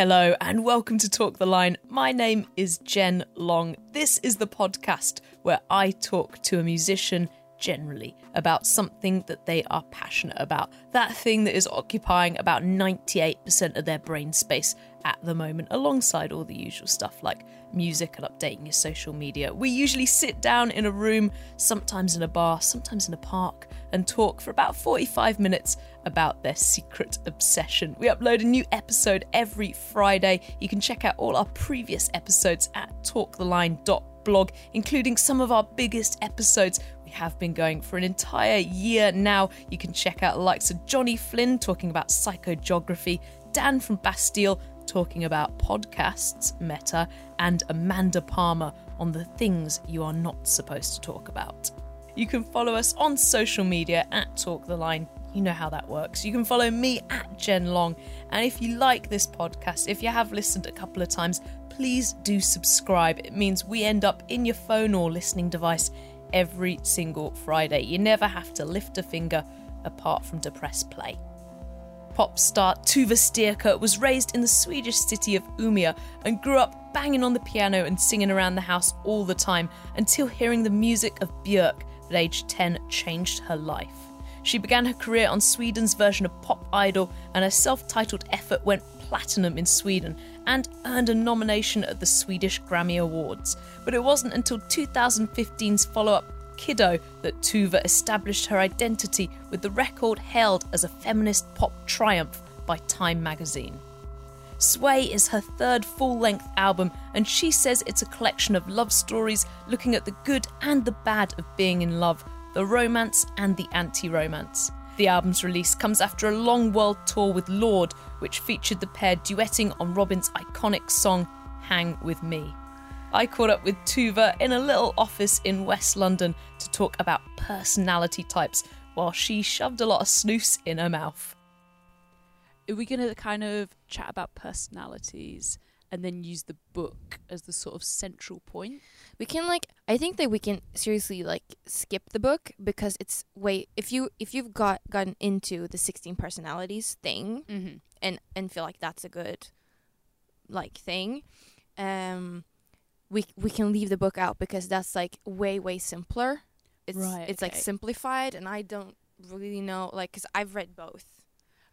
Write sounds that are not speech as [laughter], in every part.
Hello and welcome to Talk the Line. My name is Jen Long. This is the podcast where I talk to a musician generally about something that they are passionate about. That thing that is occupying about 98% of their brain space at the moment, alongside all the usual stuff like music and updating your social media. We usually sit down in a room, sometimes in a bar, sometimes in a park, and talk for about 45 minutes about their secret obsession. We upload a new episode every Friday. You can check out all our previous episodes at talktheline.blog, including some of our biggest episodes. We have been going for an entire year now. You can check out the likes of Johnny Flynn talking about psychogeography, Dan from Bastille talking about podcasts, meta, and Amanda Palmer on the things you are not supposed to talk about. You can follow us on social media at Talk the Line. You know how that works. You can follow me at Jen Long. And if you like this podcast, if you have listened a couple of times, please do subscribe. It means we end up in your phone or listening device every single Friday. You never have to lift a finger apart from to press play. Pop star Tove Styrke was raised in the Swedish city of Umeå and grew up banging on the piano and singing around the house all the time until hearing the music of Björk at age 10 changed her life. She began her career on Sweden's version of Pop Idol, and her self titled effort went platinum in Sweden and earned a nomination at the Swedish Grammy Awards. But it wasn't until 2015's follow up Kiddo that Tove established her identity with the record hailed as a feminist pop triumph by Time magazine. Sway is her third full length album, and she says it's a collection of love stories looking at the good and the bad of being in love, the romance and the anti romance. The album's release comes after a long world tour with Lorde, which featured the pair duetting on Robyn's iconic song Hang With Me. I caught up with Tove in a little office in West London to talk about personality types while she shoved a lot of snus in her mouth. Are we going to kind of chat about personalities and then use the book as the sort of central point? We can like I think that we can seriously like skip the book because it's way if you if you've got gotten into the 16 personalities thing Mm-hmm. and and feel like that's a good like thing um we we can leave the book out because that's like way way simpler it's Right, it's like simplified and I don't really know like cuz I've read both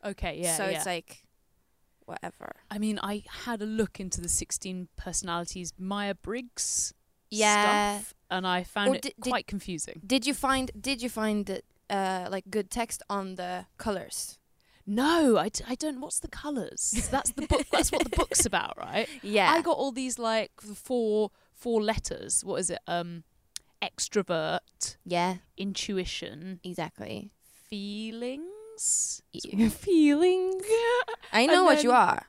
Okay, yeah. so yeah. it's like whatever I mean, I had a look into the 16 personalities Myers Briggs Yeah. stuff, and I found Or it did- did- quite confusing. did you find did you find that uh like good text on the colors No, I, d- I don't. What's the colours? That's the book. That's what the book's about, right? [laughs] yeah I got all these like four four letters. What is it? Um, extrovert, yeah intuition, exactly feelings. Y- [laughs] Feeling. I know what you are.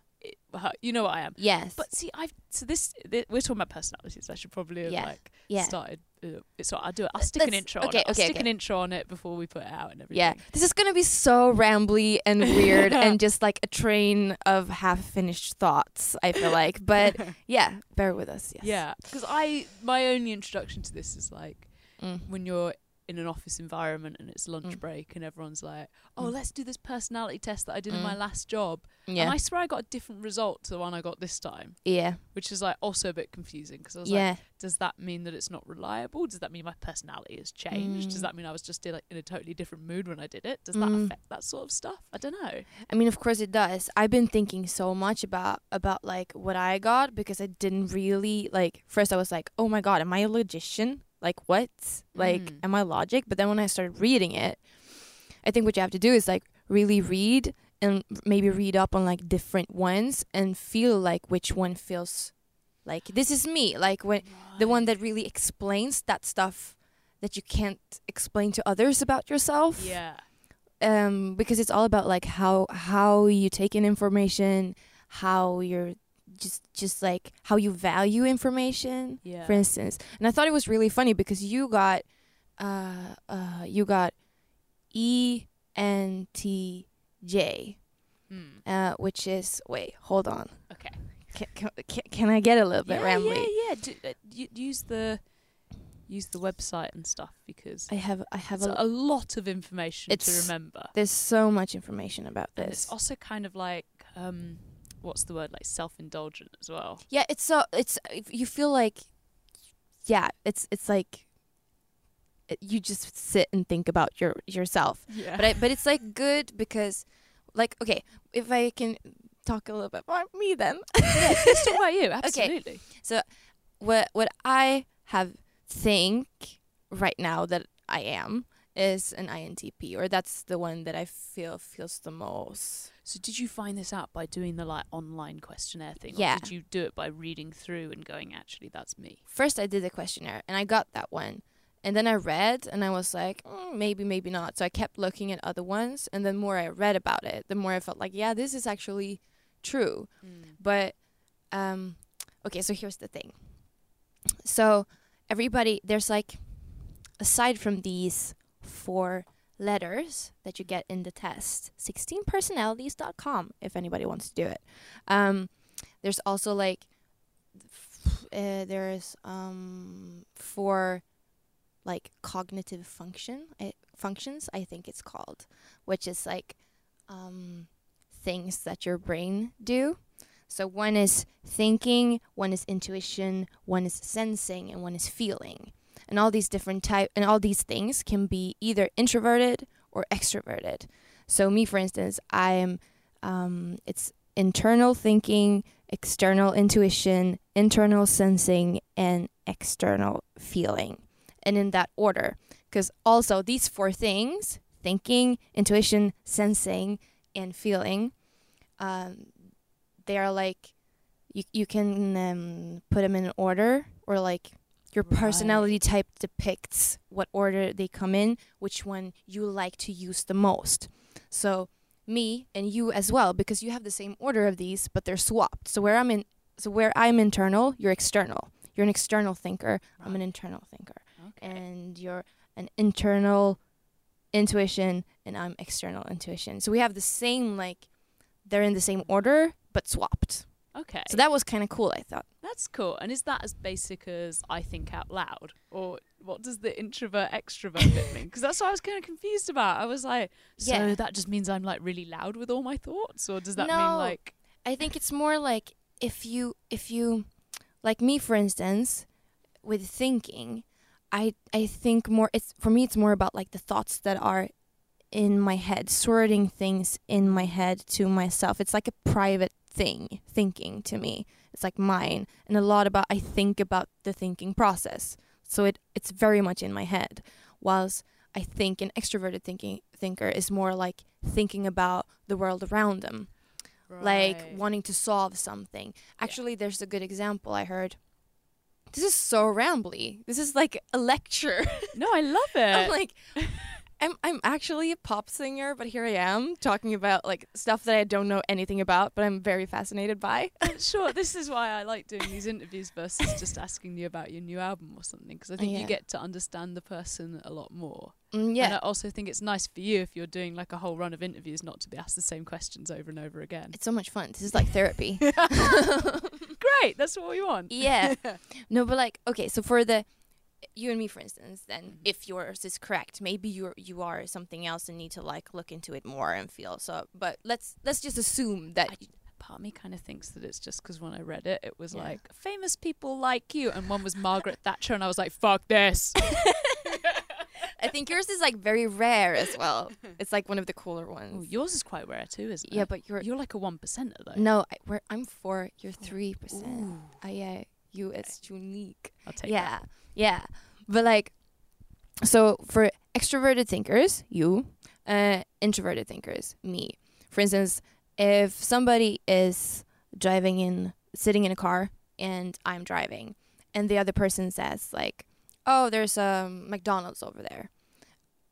Uh, You know what I am. Yes. But see, I've so this th- we're talking about personalities. I should probably have Yeah. like yeah. started. Uh, so I'll do it. I'll stick an let's- intro. on okay, it. I'll okay, stick an okay. intro on it before we put it out and everything. Yeah. This is going to be so rambly and weird [laughs] and just like a train of half finished thoughts, I feel like. But [laughs] yeah, bear with us. Yes. Yeah, because I my only introduction to this is like Mm. when you're in an office environment and it's lunch Mm. break and everyone's like, "Oh, Mm. let's do this personality test that I did in my Mm. last job," Yeah. and I swear I got a different result to the one I got this time, yeah. which is like also a bit confusing because I was Yeah. like, "Does that mean that it's not reliable? Does that mean my personality has changed? Does Mm. that mean I was just in a, in a totally different mood when I did it? Does that Mm. affect that sort of stuff? I don't know." I mean, of course it does. I've been thinking so much about about like what I got because I didn't really like. First, I was like, "Oh my god, am I a logician? Like what? Like, Mm. am I logic?" But then when I started reading it, I think what you have to do is like really read and maybe read up on like different ones and feel like which one feels like this is me. Like when the one that really explains that stuff that you can't explain to others about yourself Yeah. um because it's all about like how how you take in information how you're just just like how you value information Yeah. for instance and i thought it was really funny because you got uh uh you got e n t j Mm. uh which is wait hold on Okay. can, can, can, can i get a little bit yeah, rambly Yeah, yeah. Do, uh, y- use the use the website and stuff because i have i have a, a lot of information to remember. there's so much information about And this it's also kind of like um, what's the word like self-indulgent as well. Yeah, it's so it's if you feel like yeah, it's it's like you just sit and think about your yourself. Yeah. But I, but it's like [laughs] good because like okay, if I can talk a little bit about me then. yeah, let's talk about you. [laughs] Absolutely. So, what what I have think right now that I am is an INTP or that's the one that I feel feels the most. So did you find this out by doing the like online questionnaire thing? Yeah. Or did you do it by reading through and going, actually, that's me? First I did the questionnaire and I got that one. And then I read and I was like, mm, maybe, maybe not. So I kept looking at other ones. And the more I read about it, the more I felt like, yeah, this is actually true. But um okay, so here's the thing. So everybody there's like aside from these four letters that you get in the test, 16personalities.com if anybody wants to do it. Um there's also like uh, there's um four like cognitive function uh, functions I think it's called, which is like um things that your brain do. So one is thinking, one is intuition, one is sensing, and one is feeling. And all these different type and all these things can be either introverted or extroverted. So me, for instance, I am. Um, it's internal thinking, external intuition, internal sensing, and external feeling, and in that order. Because also these four things: thinking, intuition, sensing, and feeling. Um, they are like you you can um, put them in order or like your Right. personality type depicts what order they come in, which one you like to use the most. So me and you as well because you have the same order of these but they're swapped. So where I'm in so where I'm internal, you're external. You're an external thinker, I'm an internal thinker. Okay. And you're an internal intuition and I'm external intuition. So we have the same like they're in the same order but swapped. Okay. So that was kind of cool, I thought. That's cool. And is that as basic as I think out loud? Or what does the introvert extrovert bit mean? [laughs] Because that's what I was kind of confused about. I was like, so Yeah. that just means I'm like really loud with all my thoughts? Or does that mean like. I think it's more like if you if you like me for instance with thinking I I think more it's for me it's more about like the thoughts that are in my head sorting things in my head to myself it's like a private thing thinking to me it's like mine and a lot about I think about the thinking process so it it's very much in my head whilst I think an extroverted thinking thinker is more like thinking about the world around them like wanting to solve something. Actually, there's a good example I heard. This is so rambly. This is like a lecture. No, I love [laughs] it. I'm like, [laughs] I'm I'm actually a pop singer, but here I am talking about like stuff that I don't know anything about, but I'm very fascinated by. [laughs] sure, this is why I like doing these interviews versus just asking you about your new album or something. Because I think Yeah. you get to understand the person a lot more. Mm, And I also think it's nice for you if you're doing like a whole run of interviews not to be asked the same questions over and over again. it's so much fun. This is like [laughs] therapy. [laughs] Great, that's what we want. yeah. No, but like okay, so for the you and me for instance, then Mhm. if yours is correct, maybe you you are something else and need to like look into it more and feel so. But let's let's just assume that I, part of me kind of thinks that it's just because when I read it, it was Yeah. like famous people like you, and one was Margaret Thatcher, and I was like, "Fuck this." [laughs] I think yours is like very rare as well. It's like one of the cooler Ooh, ones. yours is quite rare too, isn't yeah, it? Yeah, but you're you're like a one percenter though. no, I, we're, I'm four. You're three percent. I Uh, yeah, you it's unique. I'll take yeah, that. Yeah. But like, so for extroverted thinkers, you, uh, introverted thinkers, me. For instance, if somebody is driving in, sitting in a car, and I'm driving, and the other person says like, "Oh, there's a um, McDonald's over there,"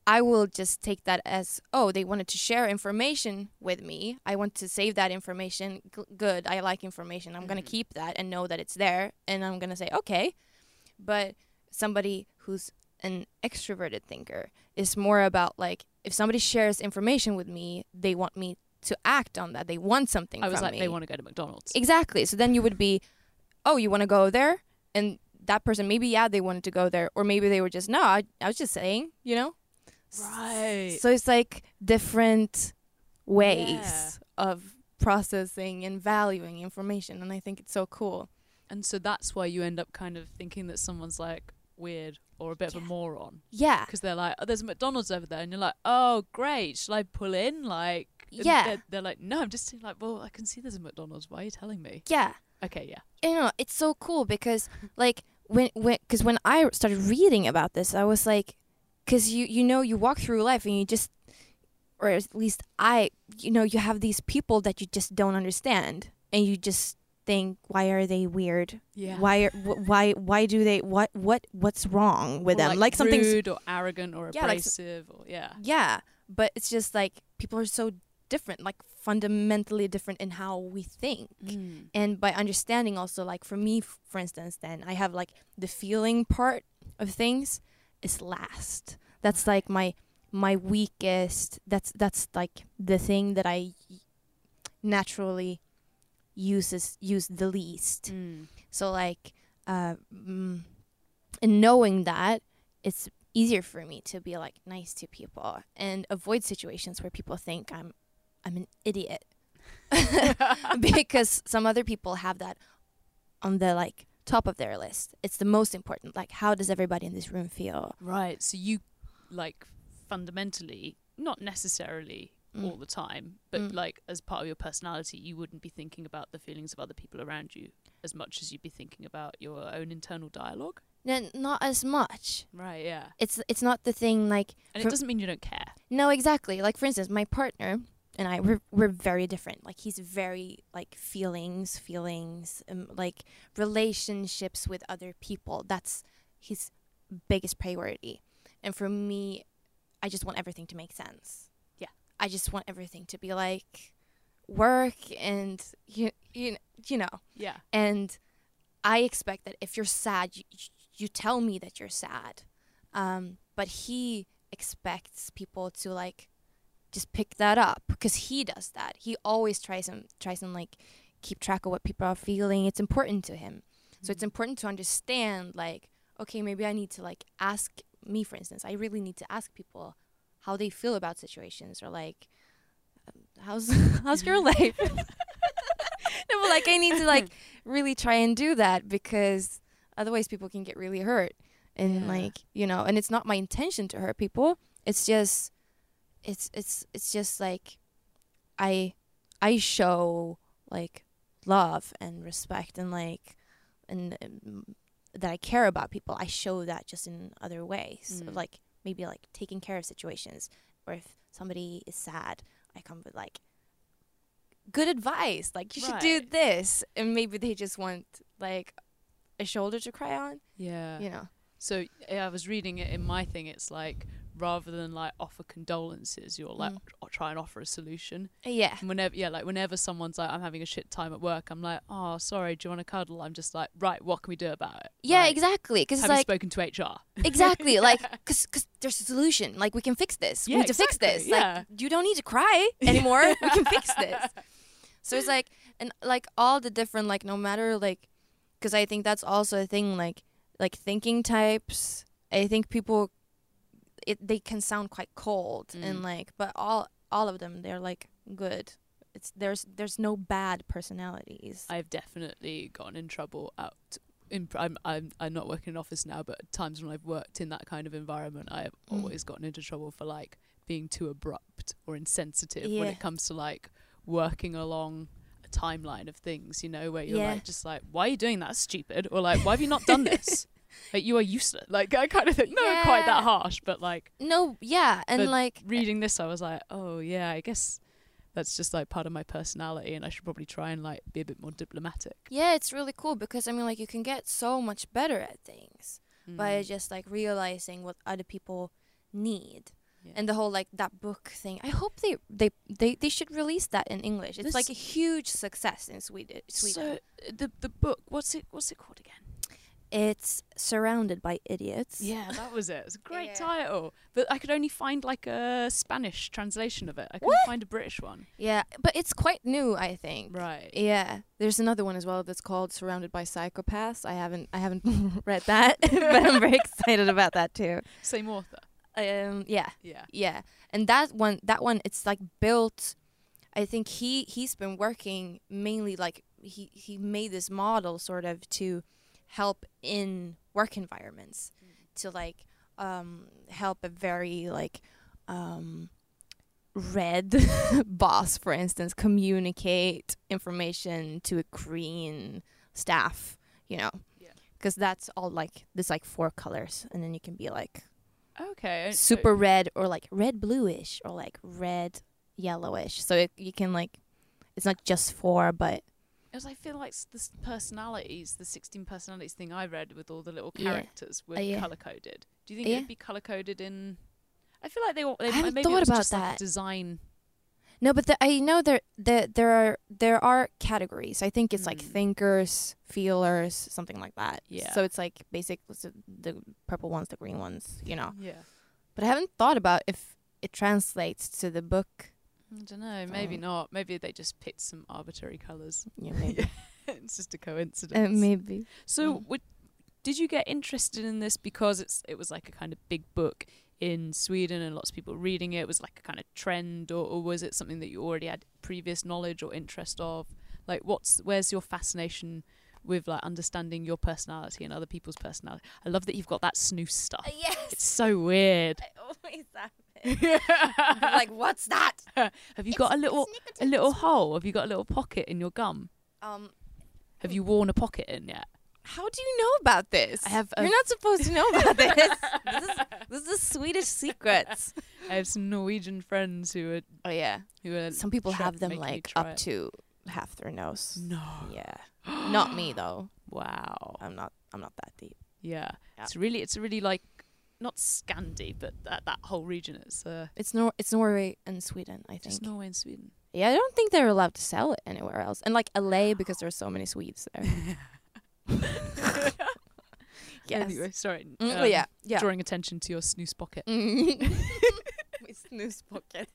I will just take that as, "Oh, they wanted to share information with me. I want to save that information. G- good. I like information. I'm gonna Mhm. keep that and know that it's there, and I'm gonna say okay." But somebody who's an extroverted thinker is more about like if somebody shares information with me, they want me to act on that. They want something I was like, me. they want to go to McDonald's. Exactly. So then you would be, oh, you want to go there? And that person, maybe, yeah, they wanted to go there. Or maybe they were just, no, I, I was just saying, you know? Right. So it's like different ways of processing and valuing information and I think it's so cool. And so that's why you end up kind of thinking that someone's like weird or a bit of a moron Yeah. because they're like, oh, "There's a McDonald's over there," and you're like, "Oh, great! Shall I pull in?" Like, Yeah. They're, they're like, "No, I'm just like, well, I can see there's a McDonald's. Why are you telling me?" Yeah. Okay, yeah. you know, it's so cool because like when when because when I started reading about this, I was like, because you you know you walk through life and you just, or at least I, you know, you have these people that you just don't understand, and you just think, why are they weird? Yeah. Why are wh- why why do they what what what's wrong with Or, them? like, Like, something's rude or arrogant or Yeah, like abrasive or yeah. yeah, but it's just like people are so different, like fundamentally different in how we think Mm. and by understanding also like for me for instance then i have like the feeling part of things is last that's like my my weakest that's that's like the thing that i naturally uses use the least Mm. so like uh mm, and knowing that it's easier for me to be like nice to people and avoid situations where people think i'm i'm an idiot [laughs] [laughs] because some other people have that on the like top of their list. It's the most important. Like, how does everybody in this room feel? Right. So you like fundamentally, not necessarily Mm. all the time, but Mm. like as part of your personality, you wouldn't be thinking about the feelings of other people around you as much as you'd be thinking about your own internal dialogue. N- not as much. Right. Yeah. It's it's not the thing like And it doesn't mean you don't care. no exactly. Like for instance, my partner and I we're we're very different. Like he's very like feelings, feelings, um, like relationships with other people. That's his biggest priority. And for me, I just want everything to make sense. I just want everything to be like work and you you you know. Yeah. And I expect that if you're sad, you, you tell me that you're sad. Um, but he expects people to like just pick that up because he does that. He always tries and tries and like keep track of what people are feeling. It's important to him. So it's important to understand like okay, maybe I need to like ask me for instance. I really need to ask people how they feel about situations or like how's [laughs] how's your life? [laughs] no, but like I need to like [laughs] really try and do that because otherwise people can get really hurt and Yeah. like you know and it's not my intention to hurt people it's just it's it's it's just like i i show like love and respect and like and um, that i care about people i show that just in other ways Mm. like maybe like taking care of situations or if somebody is sad i come with like good advice like you should do this and maybe they just want like a shoulder to cry on Yeah. you know So yeah, I was reading it in my thing. It's like rather than like offer condolences, you'll like Mm. try and offer a solution. yeah And whenever yeah, like whenever someone's like, I'm having a shit time at work, I'm like, oh, sorry, do you want to cuddle? I'm just like, right, what can we do about it? yeah Like, exactly because Have like spoken to HR? exactly [laughs] like because cause there's a solution like we can fix this we Yeah, need to fix this yeah. like you don't need to cry [laughs] anymore we can [laughs] fix this so it's like and like all the different like no matter like because i think that's also a thing like like thinking types i think people it they can sound quite cold and Mm. like but all all of them they're like good it's there's there's no bad personalities I've definitely gotten in trouble out. In, I'm, I'm I'm not working in office now, but at times when I've worked in that kind of environment, I have Mm. always gotten into trouble for like being too abrupt or insensitive when it comes to like working along a timeline of things. You know, where you're Yeah. like just like, why are you doing that? Stupid, or like, why have you not done [laughs] this? Like you are useless. Like I kind of think not quite that harsh, but like no yeah and like reading this, I was like, oh yeah, I guess that's just like part of my personality, and I should probably try and like be a bit more diplomatic. Yeah, it's really cool because I mean, like, you can get so much better at things by Mm. just like realizing what other people need. Yeah. And the whole like that book thing. I hope they they they, they should release that in English. It's This- like a huge success in Sweden. Sweden. So uh, the the book, what's it what's it called again? It's surrounded by idiots. Yeah, that was it. It's a great Yeah. title, but I could only find like a Spanish translation of it. I couldn't What? find a British one. Yeah, but it's quite new, I think. Right. Yeah, there's another one as well that's called "Surrounded by Psychopaths." I haven't, I haven't [laughs] read that, [laughs] but I'm very excited about that too. Same author. Um, yeah, Yeah. Yeah, and that one, that one, it's like built I think he he's been working mainly like he he made this model sort of to help in work environments to like um help a very like um red [laughs] boss for instance communicate information to a green staff you know Yeah. because that's all like there's like four colors and then you can be like Okay. so- super red or like red bluish or like red yellowish so it, you can like it's not just four but As I feel like the personalities, the 16 personalities thing I read with all the little Yeah. characters were Uh, yeah. color coded. Do you think Yeah. it'd be color coded in? I feel like they. all- they haven't maybe thought about just like that. design. no but the, i know there there there are there are categories i think it's like Mm. thinkers feelers something like that Yeah. so it's like basic so the purple ones the green ones you know Yeah. but i haven't thought about if it translates to the book I don't know. Maybe Oh. not. Maybe they just picked some arbitrary colors. yeah [laughs] maybe it's just a coincidence. uh, maybe So, Mm. would, did you get interested in this because it's it was like a kind of big book in Sweden and lots of people reading it? It was like a kind of trend, or, or was it something that you already had previous knowledge or interest of? Like, what's where's your fascination with like understanding your personality and other people's personality? I love that you've got that snus stuff. yes It's so weird. i always have it [laughs] like what's that [laughs] have you got a little a little hole? Have you got a little pocket in your gum? um Have you worn a pocket in yet? How do you know about this? I have You're not supposed to know about this. this, is, [laughs] this is Swedish secrets. I have some Norwegian friends who are Oh yeah. who are Some people have them like up it. to half their nose. No. Yeah. [gasps] not me though. Wow. I'm not. I'm not that deep. Yeah. Yeah. It's really it's really like not Scandi, but that that whole region is uh, It's Nor. It's Norway and Sweden. I think. just Norway and Sweden. yeah, I don't think they're allowed to sell it anywhere else. And like LA because there are so many Swedes there. [laughs] [laughs] yes. Anyway, sorry. Mm, um, oh yeah. Yeah. Drawing attention to your snus pocket. Mm. [laughs] My snus pocket.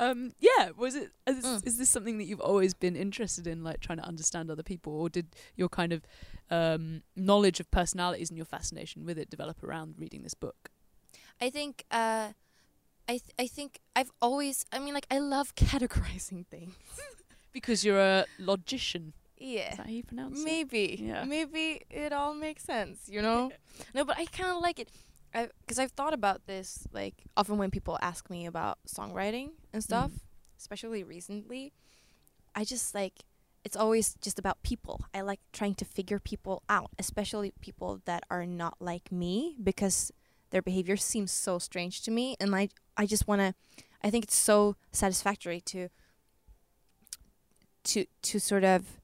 Um, yeah. Was it? Is, Mm. is this something that you've always been interested in, like trying to understand other people, or did your kind of um, knowledge of personalities and your fascination with it develop around reading this book? I think uh I th- I think I've always I mean like I love [laughs] categorizing things. [laughs] Because you're a logician. Yeah. Is that how you pronounce it? Maybe. Yeah. Maybe it all makes sense, you know? [laughs] no, but I kind of like it. Because I've thought about this, like, often when people ask me about songwriting and stuff, Mhm. especially recently, I just like, it's always just about people. I like trying to figure people out, especially people that are not like me, because their behavior seems so strange to me. And I, I just want to, I think it's so satisfactory to, to, to sort of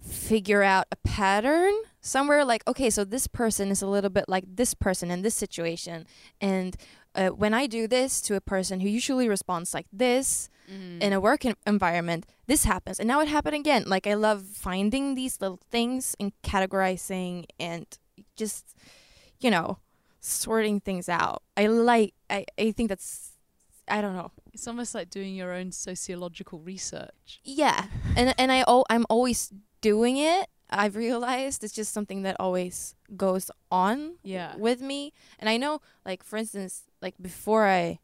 figure out a pattern somewhere like okay so this person is a little bit like this person in this situation. And uh, when i do this to a person who usually responds like this Mm. in a work en- environment this happens. And now it happened again. Like i love finding these little things and categorizing and just you know sorting things out. I like i, I think that's i don't know. It's almost like doing your own sociological research. yeah. And and i al- i'm always doing it i've realized it's just something that always goes on Yeah. with me and i know like for instance like before i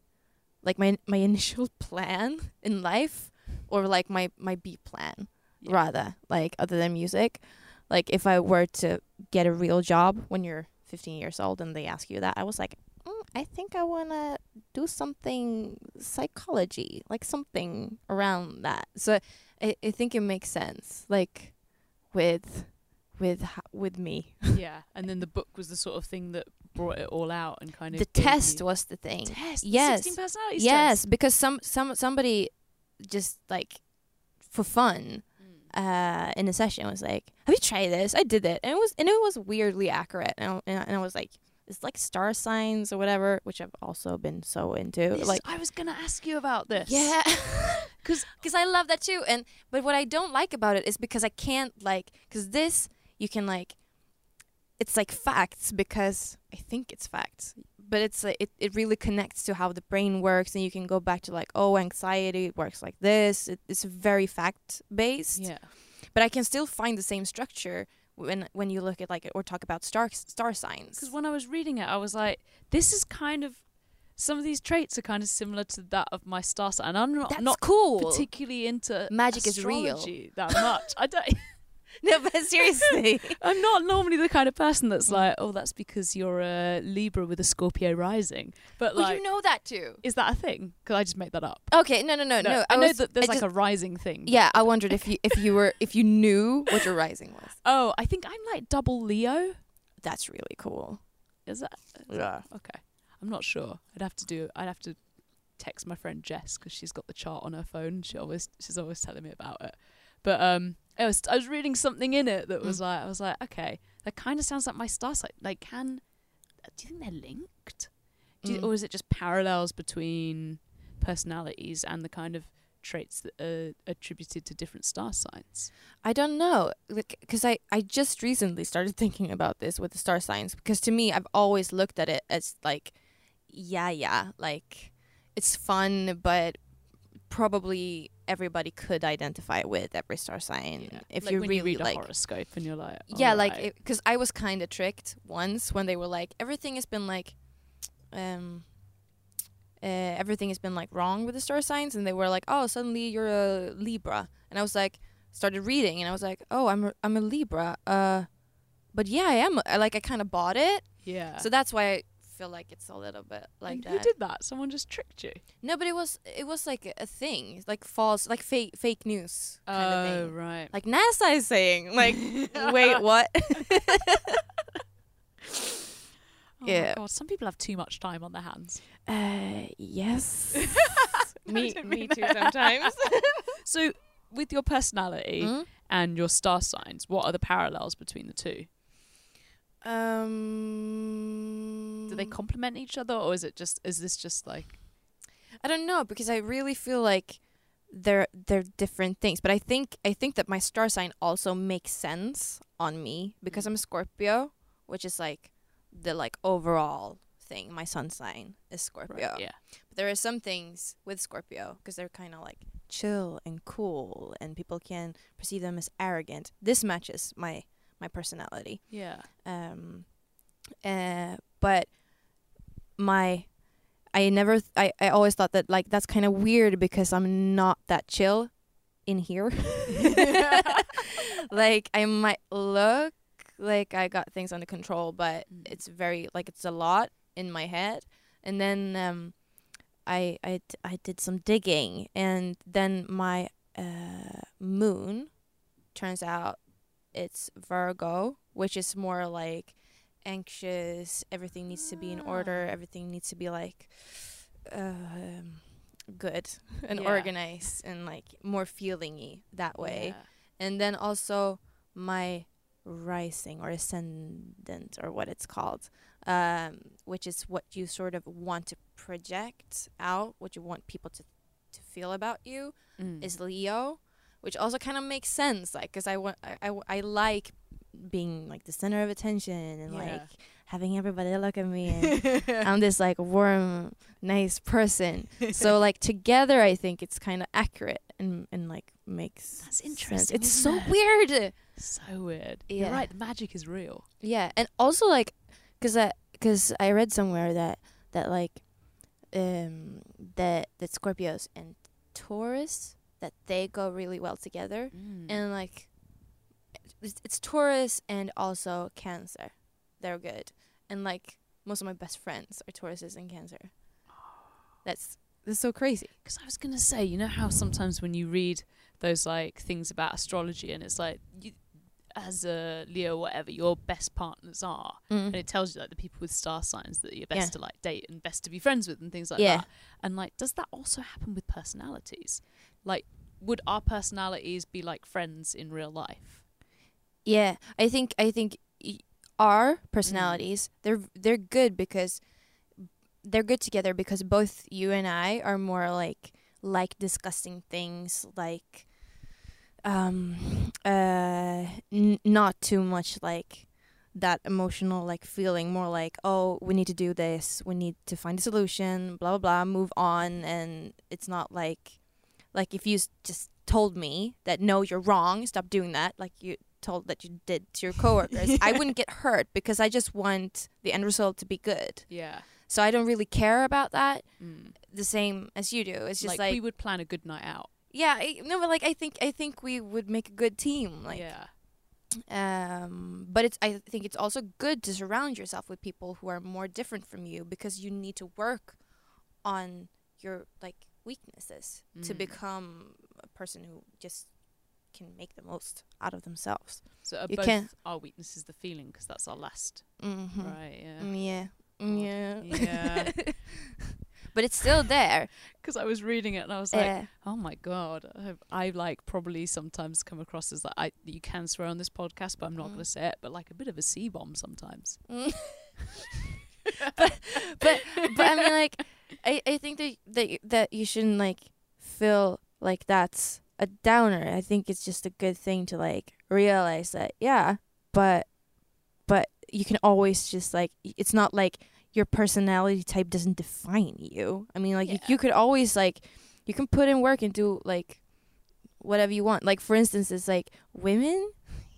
like my [laughs] my initial plan in life or like my my b plan Yeah. rather like other than music like if i were to get a real job when you're 15 years old and they ask you that i was like mm, i think i want to do something psychology like something around that so I, I think it makes sense like with with with me [laughs] yeah. And then the book was the sort of thing that brought it all out and kind of the test was the thing test. the Yes. 16 personalities yes test. because some some somebody just like for fun Mm. uh in a session was like have you tried this i did it and it was and it was weirdly accurate and and I- and I was like it's like star signs or whatever which i've also been so into This- like I was gonna ask you about this. yeah [laughs] [laughs] because because i love that too and but what i don't like about it is because i can't like because this you can like it's like facts because i think it's facts but it's like it, it really connects to how the brain works and you can go back to like oh anxiety works like this it, it's very fact based yeah, but i can still find the same structure when when you look at like or talk about star star signs because when I was reading it, I was like, this is kind of some of these traits are kind of similar to that of my star sign. And I'm not That's not cool. particularly into Magic is real. that much. I don't. [laughs] [laughs] no, but seriously. [laughs] I'm not normally the kind of person that's like, oh, that's because you're a Libra with a Scorpio rising. But well, like, you know that too. is that a thing? Because I just made that up. Okay, no, no, no, no. no I, know was- that there's I like just- a rising thing. Yeah, I wondered if you if you were if you knew what your rising was. [laughs] Oh, I think I'm like double Leo. That's really cool. Is that? is Yeah. that- Okay. I'm not sure. I'd have to do. I'd have to text my friend Jess because she's got the chart on her phone. She always she's always telling me about it. But um, I was I was reading something in it that was Mm. like I was like, okay, that kind of sounds like my star sign. Like, can do you think they're linked, do you, Mm. or is it just parallels between personalities and the kind of traits that are attributed to different star signs? I don't know, because I I just recently started thinking about this with the star signs. Because to me, I've always looked at it as like, yeah, yeah, like it's fun, but probably everybody could identify with every star sign if like you really you read like. a horoscope and you're like, yeah, like because I was kind of tricked once when they were like everything has been like, um, uh, everything has been like wrong with the star signs, and they were like, oh, suddenly you're a Libra, and I was like, started reading, and I was like, oh, I'm a, I'm a Libra, uh, but yeah, I am. I, like I kind of bought it, yeah. so that's why feel like it's a little bit like And that. Who did that? Someone just tricked you. No, but it was it was like a, thing, like false, like fake fake news kind of Oh thing. right. Like NASA is saying, like, [laughs] wait, what? [laughs] Oh [laughs] Yeah. My God, some people have too much time on their hands. Uh, yes. Me, me too sometimes. So, with your personality Mm? and your star signs, what are the parallels between the two? Um, Do they complement each other, or is it just is this just like I don't know because I really feel like they're they're different things. But I think I think that my star sign also makes sense on me because Mm. I'm a Scorpio, which is like the like overall thing. My sun sign is Scorpio. yeah? But there are some things with Scorpio because they're kind of like chill and cool, and people can perceive them as arrogant. This matches my my personality. Yeah. Um, uh, but my I never th- I I always thought that like that's kind of weird because I'm not that chill in here. [laughs] [laughs] like I might look like I got things under control, but Mm. it's very like it's a lot in my head. And then um, I I d- I did some digging, and then my uh, moon turns out it's Virgo, which is more like anxious. Everything needs to be in order. Ah. Everything needs to be like um, good [laughs] and Yeah. organized and like more feelingy that way. And then also my rising or ascendant or what it's called, um, which is what you sort of want to project out, what you want people to to feel about you Mm. is Leo, which also kind of makes sense, like because I want I, I, I like being like the center of attention and Yeah. like having everybody look at me and [laughs] I'm this like warm, nice person. so [laughs] like together, I think it's kind of accurate and and like makes That's interesting, It's so it? weird. so weird. Yeah. You're right. The magic is real. Yeah, and also like, cause I cause I read somewhere that that like, um, that that Scorpios and Taurus that they go really well together, Mm. and like, it's, it's Taurus and also Cancer, they're good, and like most of my best friends are Tauruses and Cancer. That's that's so crazy. Because I was gonna say, you know how sometimes when you read those like things about astrology, and it's like you, as a Leo, whatever, your best partners are, and it tells you like the people with star signs that you're best Yeah. to like date and best to be friends with, and things like Yeah. that. And like, does that also happen with personalities? Like, would our personalities be like friends in real life? Yeah, I think I think our personalities they're they're good because they're good together because both you and I are more like like discussing things like um uh n- not too much like that emotional like feeling more like oh we need to do this we need to find a solution blah blah blah move on and it's not like like if you just told me that no you're wrong stop doing that like you told that you did to your [laughs] coworkers i wouldn't get hurt because i just want the end result to be good Yeah. So I don't really care about that Mm. the same as you do. It's just like, like, we would plan a good night out. yeah, I, no, but like I think I think we would make a good team. Like, yeah. um, but it's I think it's also good to surround yourself with people who are more different from you because you need to work on your like weaknesses to Mm. become a person who just can make the most out of themselves. So You both can't- our weaknesses the feeling because that's our last. Mm-hmm. Right. Yeah. Mm, yeah. Yeah. Yeah. [laughs] [laughs] but it's still there. Because I was reading it and I was like, Yeah. oh my god, I, I like probably sometimes come across as like I you can swear on this podcast, but I'm not Mm. going to say it, but like a bit of a c bomb sometimes. Mm. [laughs] but but but I mean like I, I think that that you- that you shouldn't like feel like that's a downer. I think it's just a good thing to like realize that yeah, but but you can always just like it's not like your personality type doesn't define you. I mean like you, you could always like you can put in work and do like whatever you want. Like for instance, it's like women [laughs]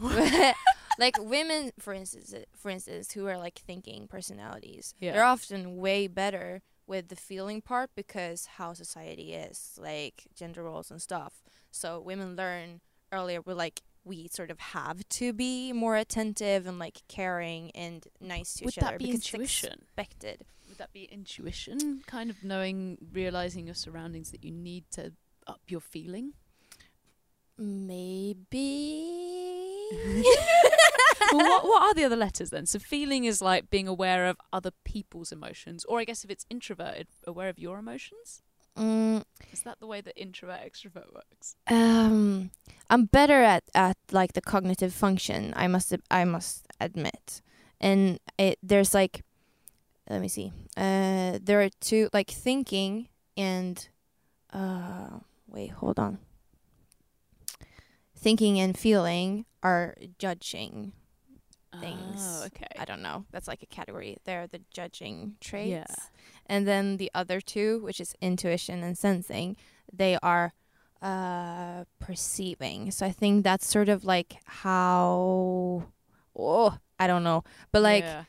[laughs] like women for instance for instance who are like thinking personalities Yeah. they're often way better with the feeling part because how society is like gender roles and stuff so women learn earlier we're like we sort of have to be more attentive and like caring and nice to Would each other that be intuition? expected Would that be intuition? Kind of knowing, realizing your surroundings that you need to up your feeling. maybe [laughs] [laughs] well, what, [laughs] what are the other letters then? So feeling is like being aware of other people's emotions, or I guess if it's introverted, aware of your emotions. mm, Is that the way that introvert extrovert works? Um, I'm better at at like the cognitive function. I must I must admit, and it there's like, let me see. Uh, there are two like thinking and, uh, wait, hold on. Thinking and feeling are judging. Things. Oh, okay. I don't know. That's like a category. They're the judging traits. Yeah. And then the other two, which is intuition and sensing, they are uh perceiving. So I think that's sort of like how oh, I don't know. But like Yeah.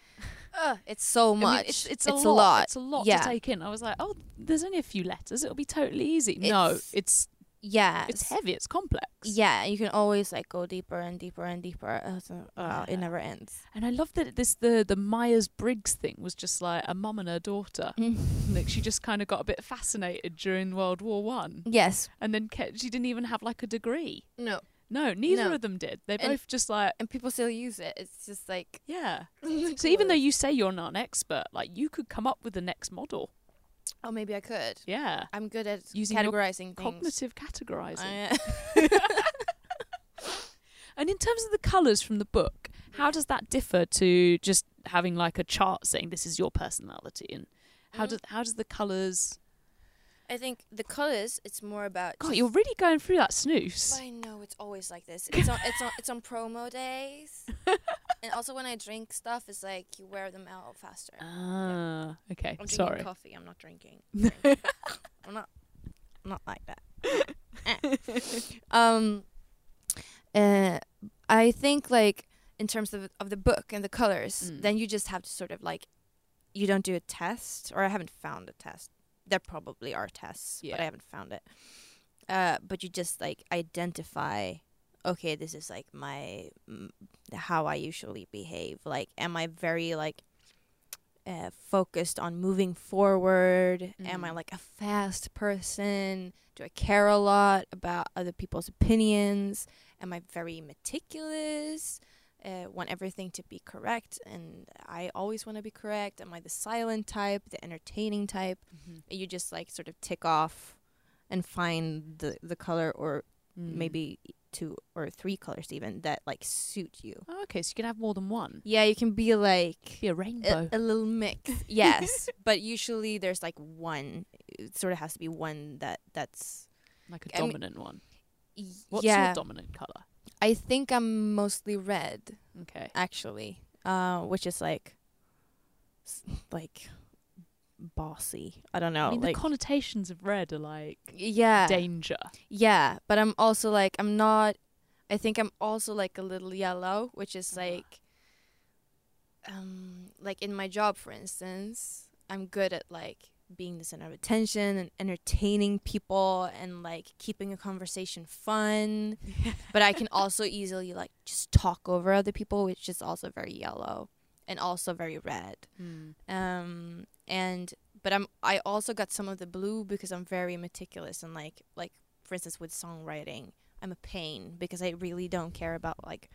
[laughs] uh, it's so I mean, much. it's, it's, a, lot. It's a lot Yeah. to take in. I was like, oh, there's only a few letters. It'll be totally easy. no, It's- it's yeah. it's heavy. It's complex. Yeah, you can always like go deeper and deeper and deeper. Uh, so, uh, Yeah. It never ends. And I love that this the the Myers Briggs thing was just like a mum and her daughter. [laughs] Like she just kind of got a bit fascinated during World War One, yes. and then kept, she didn't even have like a degree. No. No, neither No. of them did. They both just like And people still use it. It's just like yeah. [laughs] So even though you say you're not an expert, like you could come up with the next model. Oh maybe I could. Yeah, I'm good at Using categorizing things. cognitive categorizing. I- [laughs] And in terms of the colours from the book, how does that differ to just having like a chart saying this is your personality? And how Mm. does how does the colours? I think the colors. It's more about. God, you're really going through that snus. I know it's always like this. [laughs] It's on. It's on. It's on promo days. [laughs] and also when I drink stuff, it's like you wear them out faster. Ah, okay. I'm drinking Sorry. coffee. I'm not drinking. [laughs] I'm not. I'm not like that. Eh. [laughs] um. Uh, I think like in terms of of the book and the colors, Mm. then you just have to sort of like, you don't do a test, or I haven't found a test. There probably are tests, but I haven't found it. Uh, but you just like identify. Okay, this is like my mm, how I usually behave. Like, am I very like uh, focused on moving forward? Am I Mm. like a fast person? Do I care a lot about other people's opinions? Am I very meticulous? Uh, want everything to be correct, and I always want to be correct. Am I the silent type, the entertaining type? Mhm. You just like sort of tick off and find the the color, or Mm. maybe two or three colors even that like suit you. Oh, okay, so you can have more than one. Yeah, you can be like Be a rainbow. a, a little mix. [laughs] yes, but usually there's like one. It sort of has to be one that that's. like a I mean- dominant one. What's yeah, your dominant colour? I think I'm mostly red Okay. actually, uh, which is like, s- like, bossy. I don't know. I mean, like, the connotations of red are like yeah, danger. yeah. But I'm also like I'm not. I think I'm also like a little yellow, which is Ah. like. Um, like in my job for instance i'm good at like being the center of attention and entertaining people and like keeping a conversation fun [laughs] but i can also easily like just talk over other people which is also very yellow and also very red. Mm. um and but i'm i also got some of the blue because i'm very meticulous and like like for instance with songwriting i'm a pain because i really don't care about like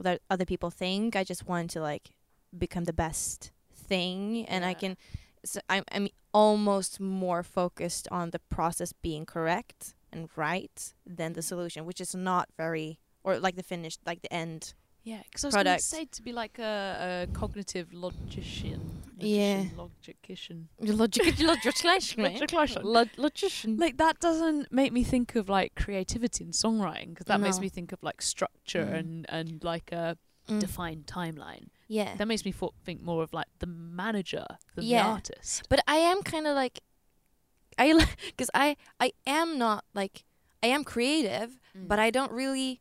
what other people think. I just want to like become the best thing. And i can so i'm i'm almost more focused on the process being correct and right than the solution which is not very or like the finished like the end Yeah, because I was going to say to be like a, a cognitive logician. Yeah. Logician. logic Logician. [laughs] logician Like that doesn't make me think of like creativity and songwriting because that makes me think of like structure Mm. and and like a Mm. defined timeline. yeah That makes me think more of like the manager than Yeah. the artist. But I am kind of like, I [laughs] because I I am not like I am creative, but I don't really.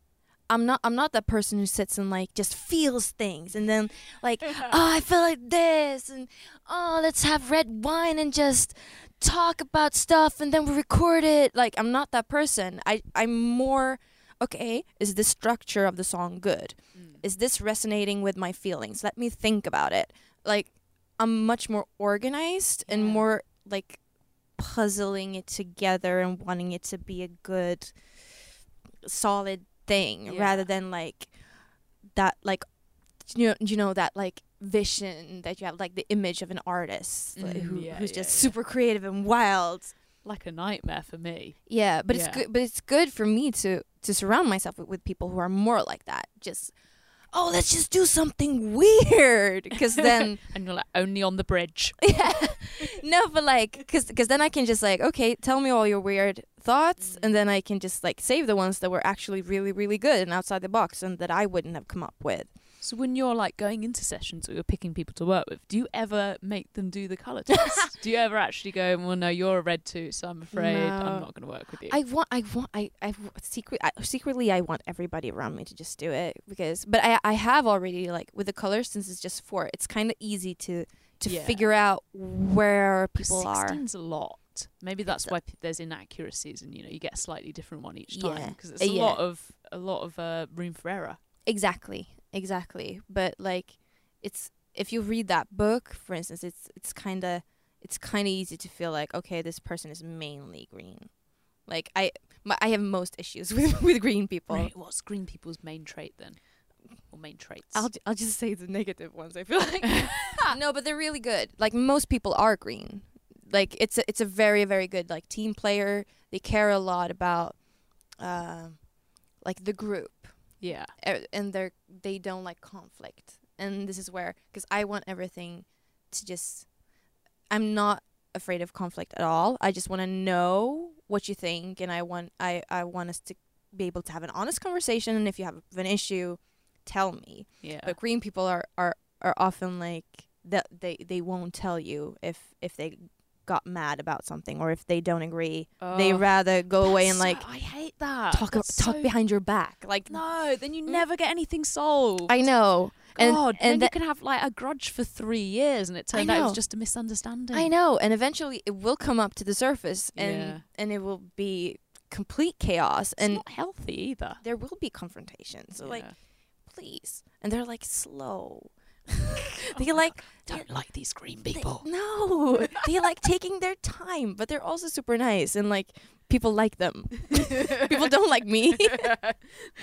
I'm not. I'm not that person who sits and like just feels things and then like, [laughs] oh, I feel like this and oh, let's have red wine and just talk about stuff and then we record it. Like I'm not that person. I I'm more okay. Is the structure of the song good? Mm. is this resonating with my feelings let me think about it like i'm much more organized and more like puzzling it together and wanting it to be a good solid thing Yeah. rather than like that like you know you know that like vision that you have like the image of an artist like, Mm, who, yeah, who's yeah, just super creative and wild like a nightmare for me. yeah, but it's good. But it's good for me to to surround myself with, with people who are more like that. Just oh, let's just do something weird, [laughs] because then [laughs] And you're like only on the bridge. [laughs] yeah, no, but like because then I can just like okay, tell me all your weird thoughts, mm-hmm. and then I can just like save the ones that were actually really really good and outside the box and that I wouldn't have come up with. So when you're like going into sessions or you're picking people to work with, do you ever make them do the color [laughs] test? do you ever actually go, well, no, you're a red too, so I'm afraid No. I'm not going to work with you. I want, I want, I, I secret, I, secretly, I want everybody around me to just do it because, but I, I have already like with the colors since it's just four. It's kind of easy to to Yeah. figure out where people are. 16's a lot. Maybe that's It's why p- there's inaccuracies, and you know you get a slightly different one each time Yeah. because it's Uh, a yeah. lot of a lot of uh, room for error. Exactly, exactly. But like, it's if you read that book, for instance, it's it's kind of it's kind of easy to feel like okay, this person is mainly green. Like I, my, I have most issues [laughs] with with green people. Right, what's green people's main trait then, or main traits? I'll I'll just say the negative ones. I feel like [laughs] no, but they're really good. Like most people are green. Like it's a it's a very very good like team player. They care a lot about, um, like the group, yeah, uh, and they're they don't like conflict. And this is where because I want everything to just. I'm not afraid of conflict at all. I just want to know what you think, and I want I I want us to be able to have an honest conversation. And if you have an issue, tell me yeah. but green people are are are often like that they they won't tell you if if they got mad about something or if they don't agree they Oh, rather go away and like so- I hate that. talk That's talk so- behind your back like No, then you Mm. never get anything solved. i know and- God, and then tha- you can have like a grudge for three years, and it turned out it was just a misunderstanding. i know and eventually it will come up to the surface and Yeah. and it will be complete chaos It's and not healthy either. there will be confrontations so like please and they're like slow [laughs] they like [laughs] don't like these green they- people. [laughs] no they like taking their time but they're also super nice and like people like them people don't like me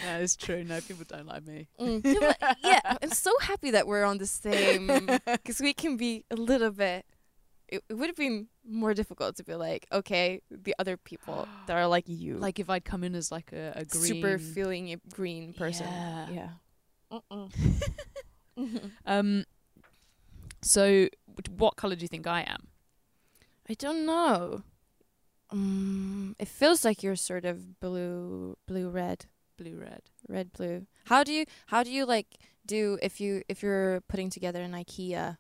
no, it's true. No, people don't like me. Mm. Yeah, yeah i'm so happy that we're on the same because we can be a little bit it, it would have been more difficult to be like okay the other people [gasps] that are like you Like if I'd come in as like a, a green, super feeling green person Yeah. yeah [laughs] Um. So, what color do you think I am? i don't know um, it feels like you're sort of blue blue red Blue, red. red blue how do you how do you like do if you if you're putting together an ikea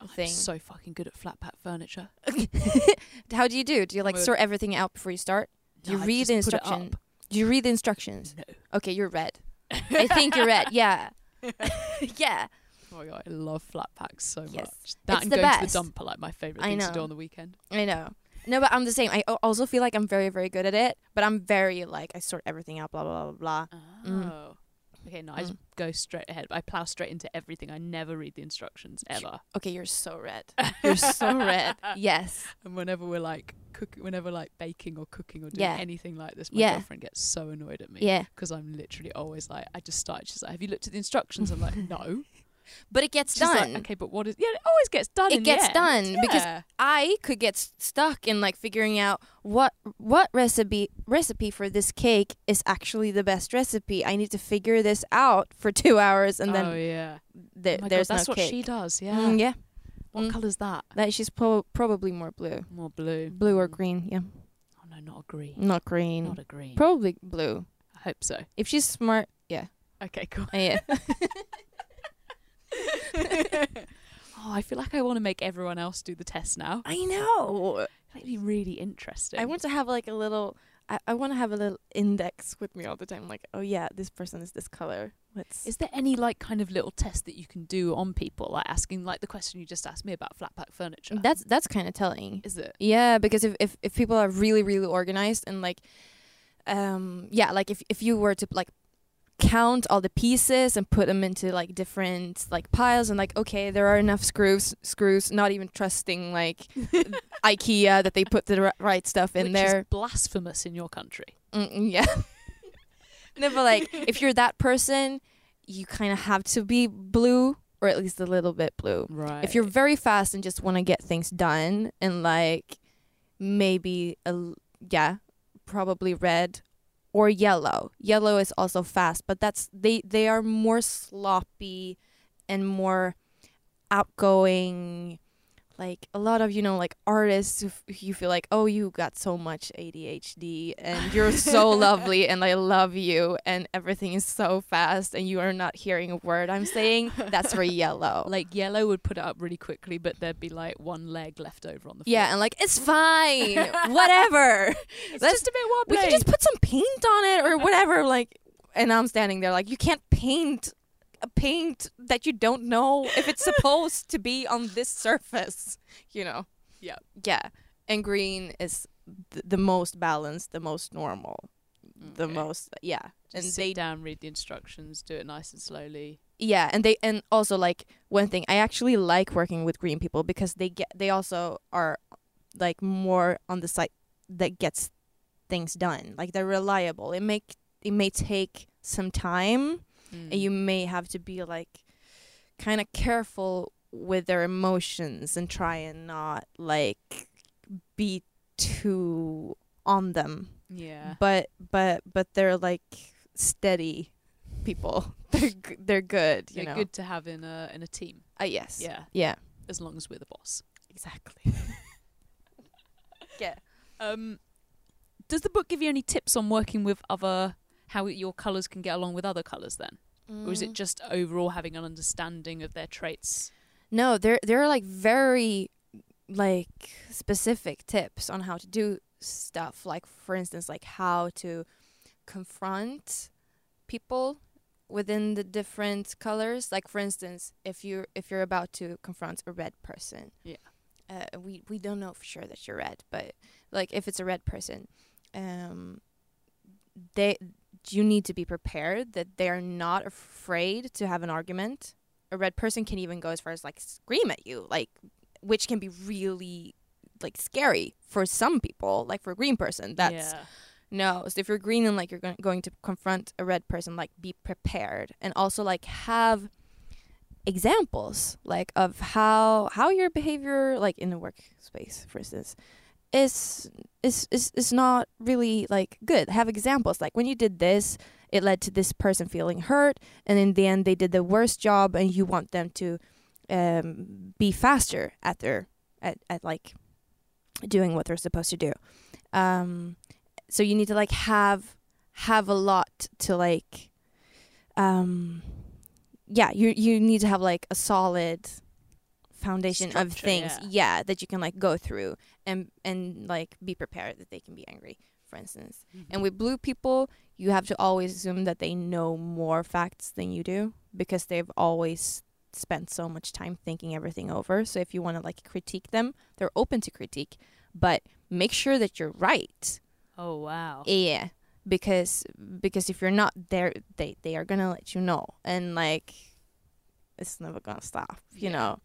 I'm thing so fucking good at flat pack furniture. [laughs] how do you do do you like sort everything out before you start do you No, read the just put it instruction do you read the instructions No. okay you're red [laughs] i think you're red yeah [laughs] yeah Well, my god, I love flat packs so Yes. much. That It's and the going to best. the dump are like my favorite things to do on the weekend. I know. No, but I'm the same. I al- also feel like I'm very, very good at it. But I'm very like I sort everything out. Blah blah blah blah. Oh. Mm. Okay, no, I just mm. go straight ahead. I plow straight into everything. I never read the instructions ever. Okay, you're so red. [laughs] You're so red. Yes. And whenever we're like cooking, whenever like baking or cooking or doing Yeah. anything like this, my Yeah. girlfriend gets so annoyed at me. Yeah. Because I'm literally always like, I just start. She's like, "Have you looked at the instructions?" I'm like, [laughs] "No." But it gets She's like, done. okay, but what is? Yeah, it always gets done. It in the gets done because I could get stuck in like figuring out what what recipe recipe for this cake is actually the best recipe. I need to figure this out for [laughs] two hours, and oh then yeah, there, oh there's God, that's no what cake. she does. Yeah. Mm, yeah. What Mm. colour's that? That she's pro- probably more blue, More blue. blue or Mm. green. Yeah, Oh no, not a green. not green. Not a green. Probably blue. I hope so. If she's smart, yeah, Okay, cool. Uh, yeah. [laughs] [laughs] [laughs] [laughs] oh, I feel like I want to make everyone else do the test now. I know. That'd be really interesting. I want to have like a little. I, I want to have a little index with me all the time. Like, oh yeah, this person is this color. Let's. Is there any like kind of little test that you can do on people, like asking like the question you just asked me about flat pack furniture? that's that's kind of telling. is it? Yeah, because if, if if people are really really organized and like, um, yeah, like if if you were to like count all the pieces and put them into like different like piles and like okay there are enough screws screws not even trusting like [laughs] ikea that they put the ri- right stuff in Which there blasphemous in your country. Mm, yeah. [laughs] no, but like if you're that person, you kind of have to be blue or at least a little bit blue. Right. If you're very fast and just want to get things done and like maybe a l- yeah, probably red or yellow. Yellow is also fast, but that's they they are more sloppy and more outgoing like a lot of you know like artists who f- you feel like oh you got so much ADHD and you're so [laughs] lovely and I love you and everything is so fast and you are not hearing a word I'm saying that's for yellow. [laughs] Like yellow would put it up really quickly, but there'd be like one leg left over on the floor. yeah and like it's fine whatever. [laughs] It's let's- just a bit wobbly. we can just put some paint on it or whatever like and I'm standing there like you can't paint paint that you don't know if it's supposed to be on this surface you know? Yeah. yeah. And green is th- the most balanced the most normal the most yeah. And Just they sit down, read the instructions, do it nice and slowly. yeah and they and also like one thing i actually like working with green people because they get they also are like more on the side that gets things done. Like they're reliable. It make it may take some time Mm. and you may have to be like kind of careful with their emotions and try and not like be too on them yeah. but but but they're like steady people [laughs] they're g- they're good you They're know good to have in a in a team. uh, yes Yeah, yeah as long as we're the boss. exactly [laughs] yeah Um, does the book give you any tips on working with other, how your colours can get along with other colours then? Or is it just overall having an understanding of their traits? no there there are like very like specific tips on how to do stuff like for instance like how to confront people within the different colors like for instance if you if you're about to confront a red person Yeah. uh, we we don't know for sure that you're red but like if it's a red person um they you need to be prepared that they are not afraid to have an argument. A red person can even go as far as like scream at you like which can be really like scary for some people like for a green person that's yeah. no. So if you're green and like you're go- going to confront a red person like be prepared. And also like have examples like of how how your behavior like in the workspace for instance is is is is not really like good. Have examples. Like when you did this it led to this person feeling hurt and in the end they did the worst job and you want them to um be faster at their at, at like doing what they're supposed to do. Um so you need to like have have a lot to like um yeah you you need to have like a solid foundation of things yeah. yeah. that you can like go through and and like be prepared that they can be angry for instance mm-hmm. and with blue people you have to always assume that they know more facts than you do because they've always spent so much time thinking everything over. So if you want to like critique them, they're open to critique, but make sure that you're right. Oh wow. Yeah, because because if you're not there, they they are gonna let you know, and like it's never gonna stop, you Yeah. know.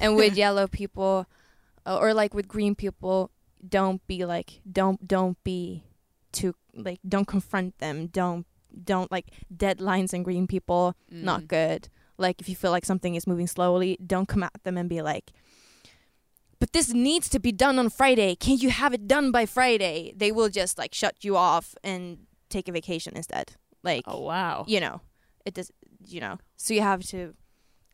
[laughs] and with yellow people, uh, or like with green people, don't be like don't don't be too like don't confront them. Don't don't like deadlines and green people not Mm. good. Like if you feel like something is moving slowly, don't come at them and be like, "But this needs to be done on Friday. Can't you have it done by Friday?" They will just like shut you off and take a vacation instead. Like Oh wow. you know, it does. You know, so you have to.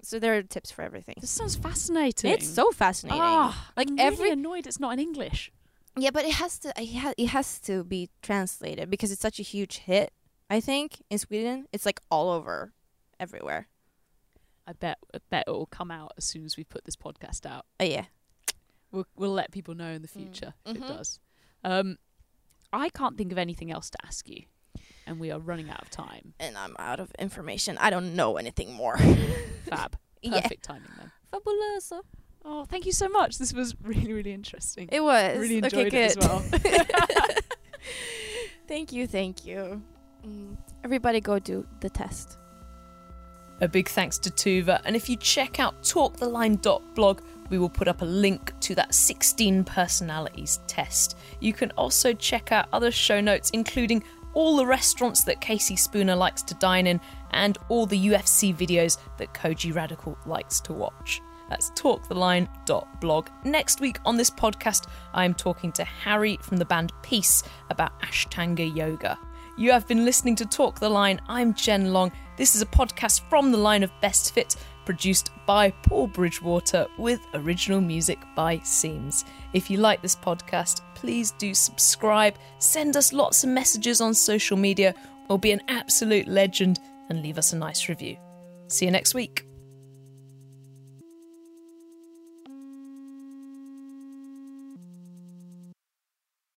So there are tips for everything. This sounds fascinating. It's so fascinating. Ah, Like I'm every- really annoyed it's not in English. Yeah, but it has to. It, ha- it has to be translated because it's such a huge hit. I think in Sweden, it's like all over, everywhere. I bet I bet it will come out as soon as we put this podcast out. Oh yeah. We'll we'll let people know in the Mm. future if Mhm. it does. Um, I can't think of anything else to ask you, and we are running out of time. and I'm out of information. I don't know anything more. [laughs] Fab. [laughs] yeah. Perfect timing then. Fabuloso. Oh, thank you so much. This was really really interesting. It was. really okay, enjoyed it as well. [laughs] thank you, thank you. Mm, Everybody go do the test. A big thanks to Tove, and if you check out talktheline.blog, we will put up a link to that 16 personalities test. You can also check out other show notes, including all the restaurants that Casey Spooner likes to dine in and all the UFC videos that Kojey Radical likes to watch. That's talktheline.blog. Next week on this podcast, I am talking to Harry from the band Peace about Ashtanga Yoga. You have been listening to Talk the Line. I'm Jen Long. This is a podcast from the line of Best Fit, produced by Paul Bridgewater with original music by Seams. If you like this podcast, please do subscribe, send us lots of messages on social media, or be an absolute legend and leave us a nice review. See you next week.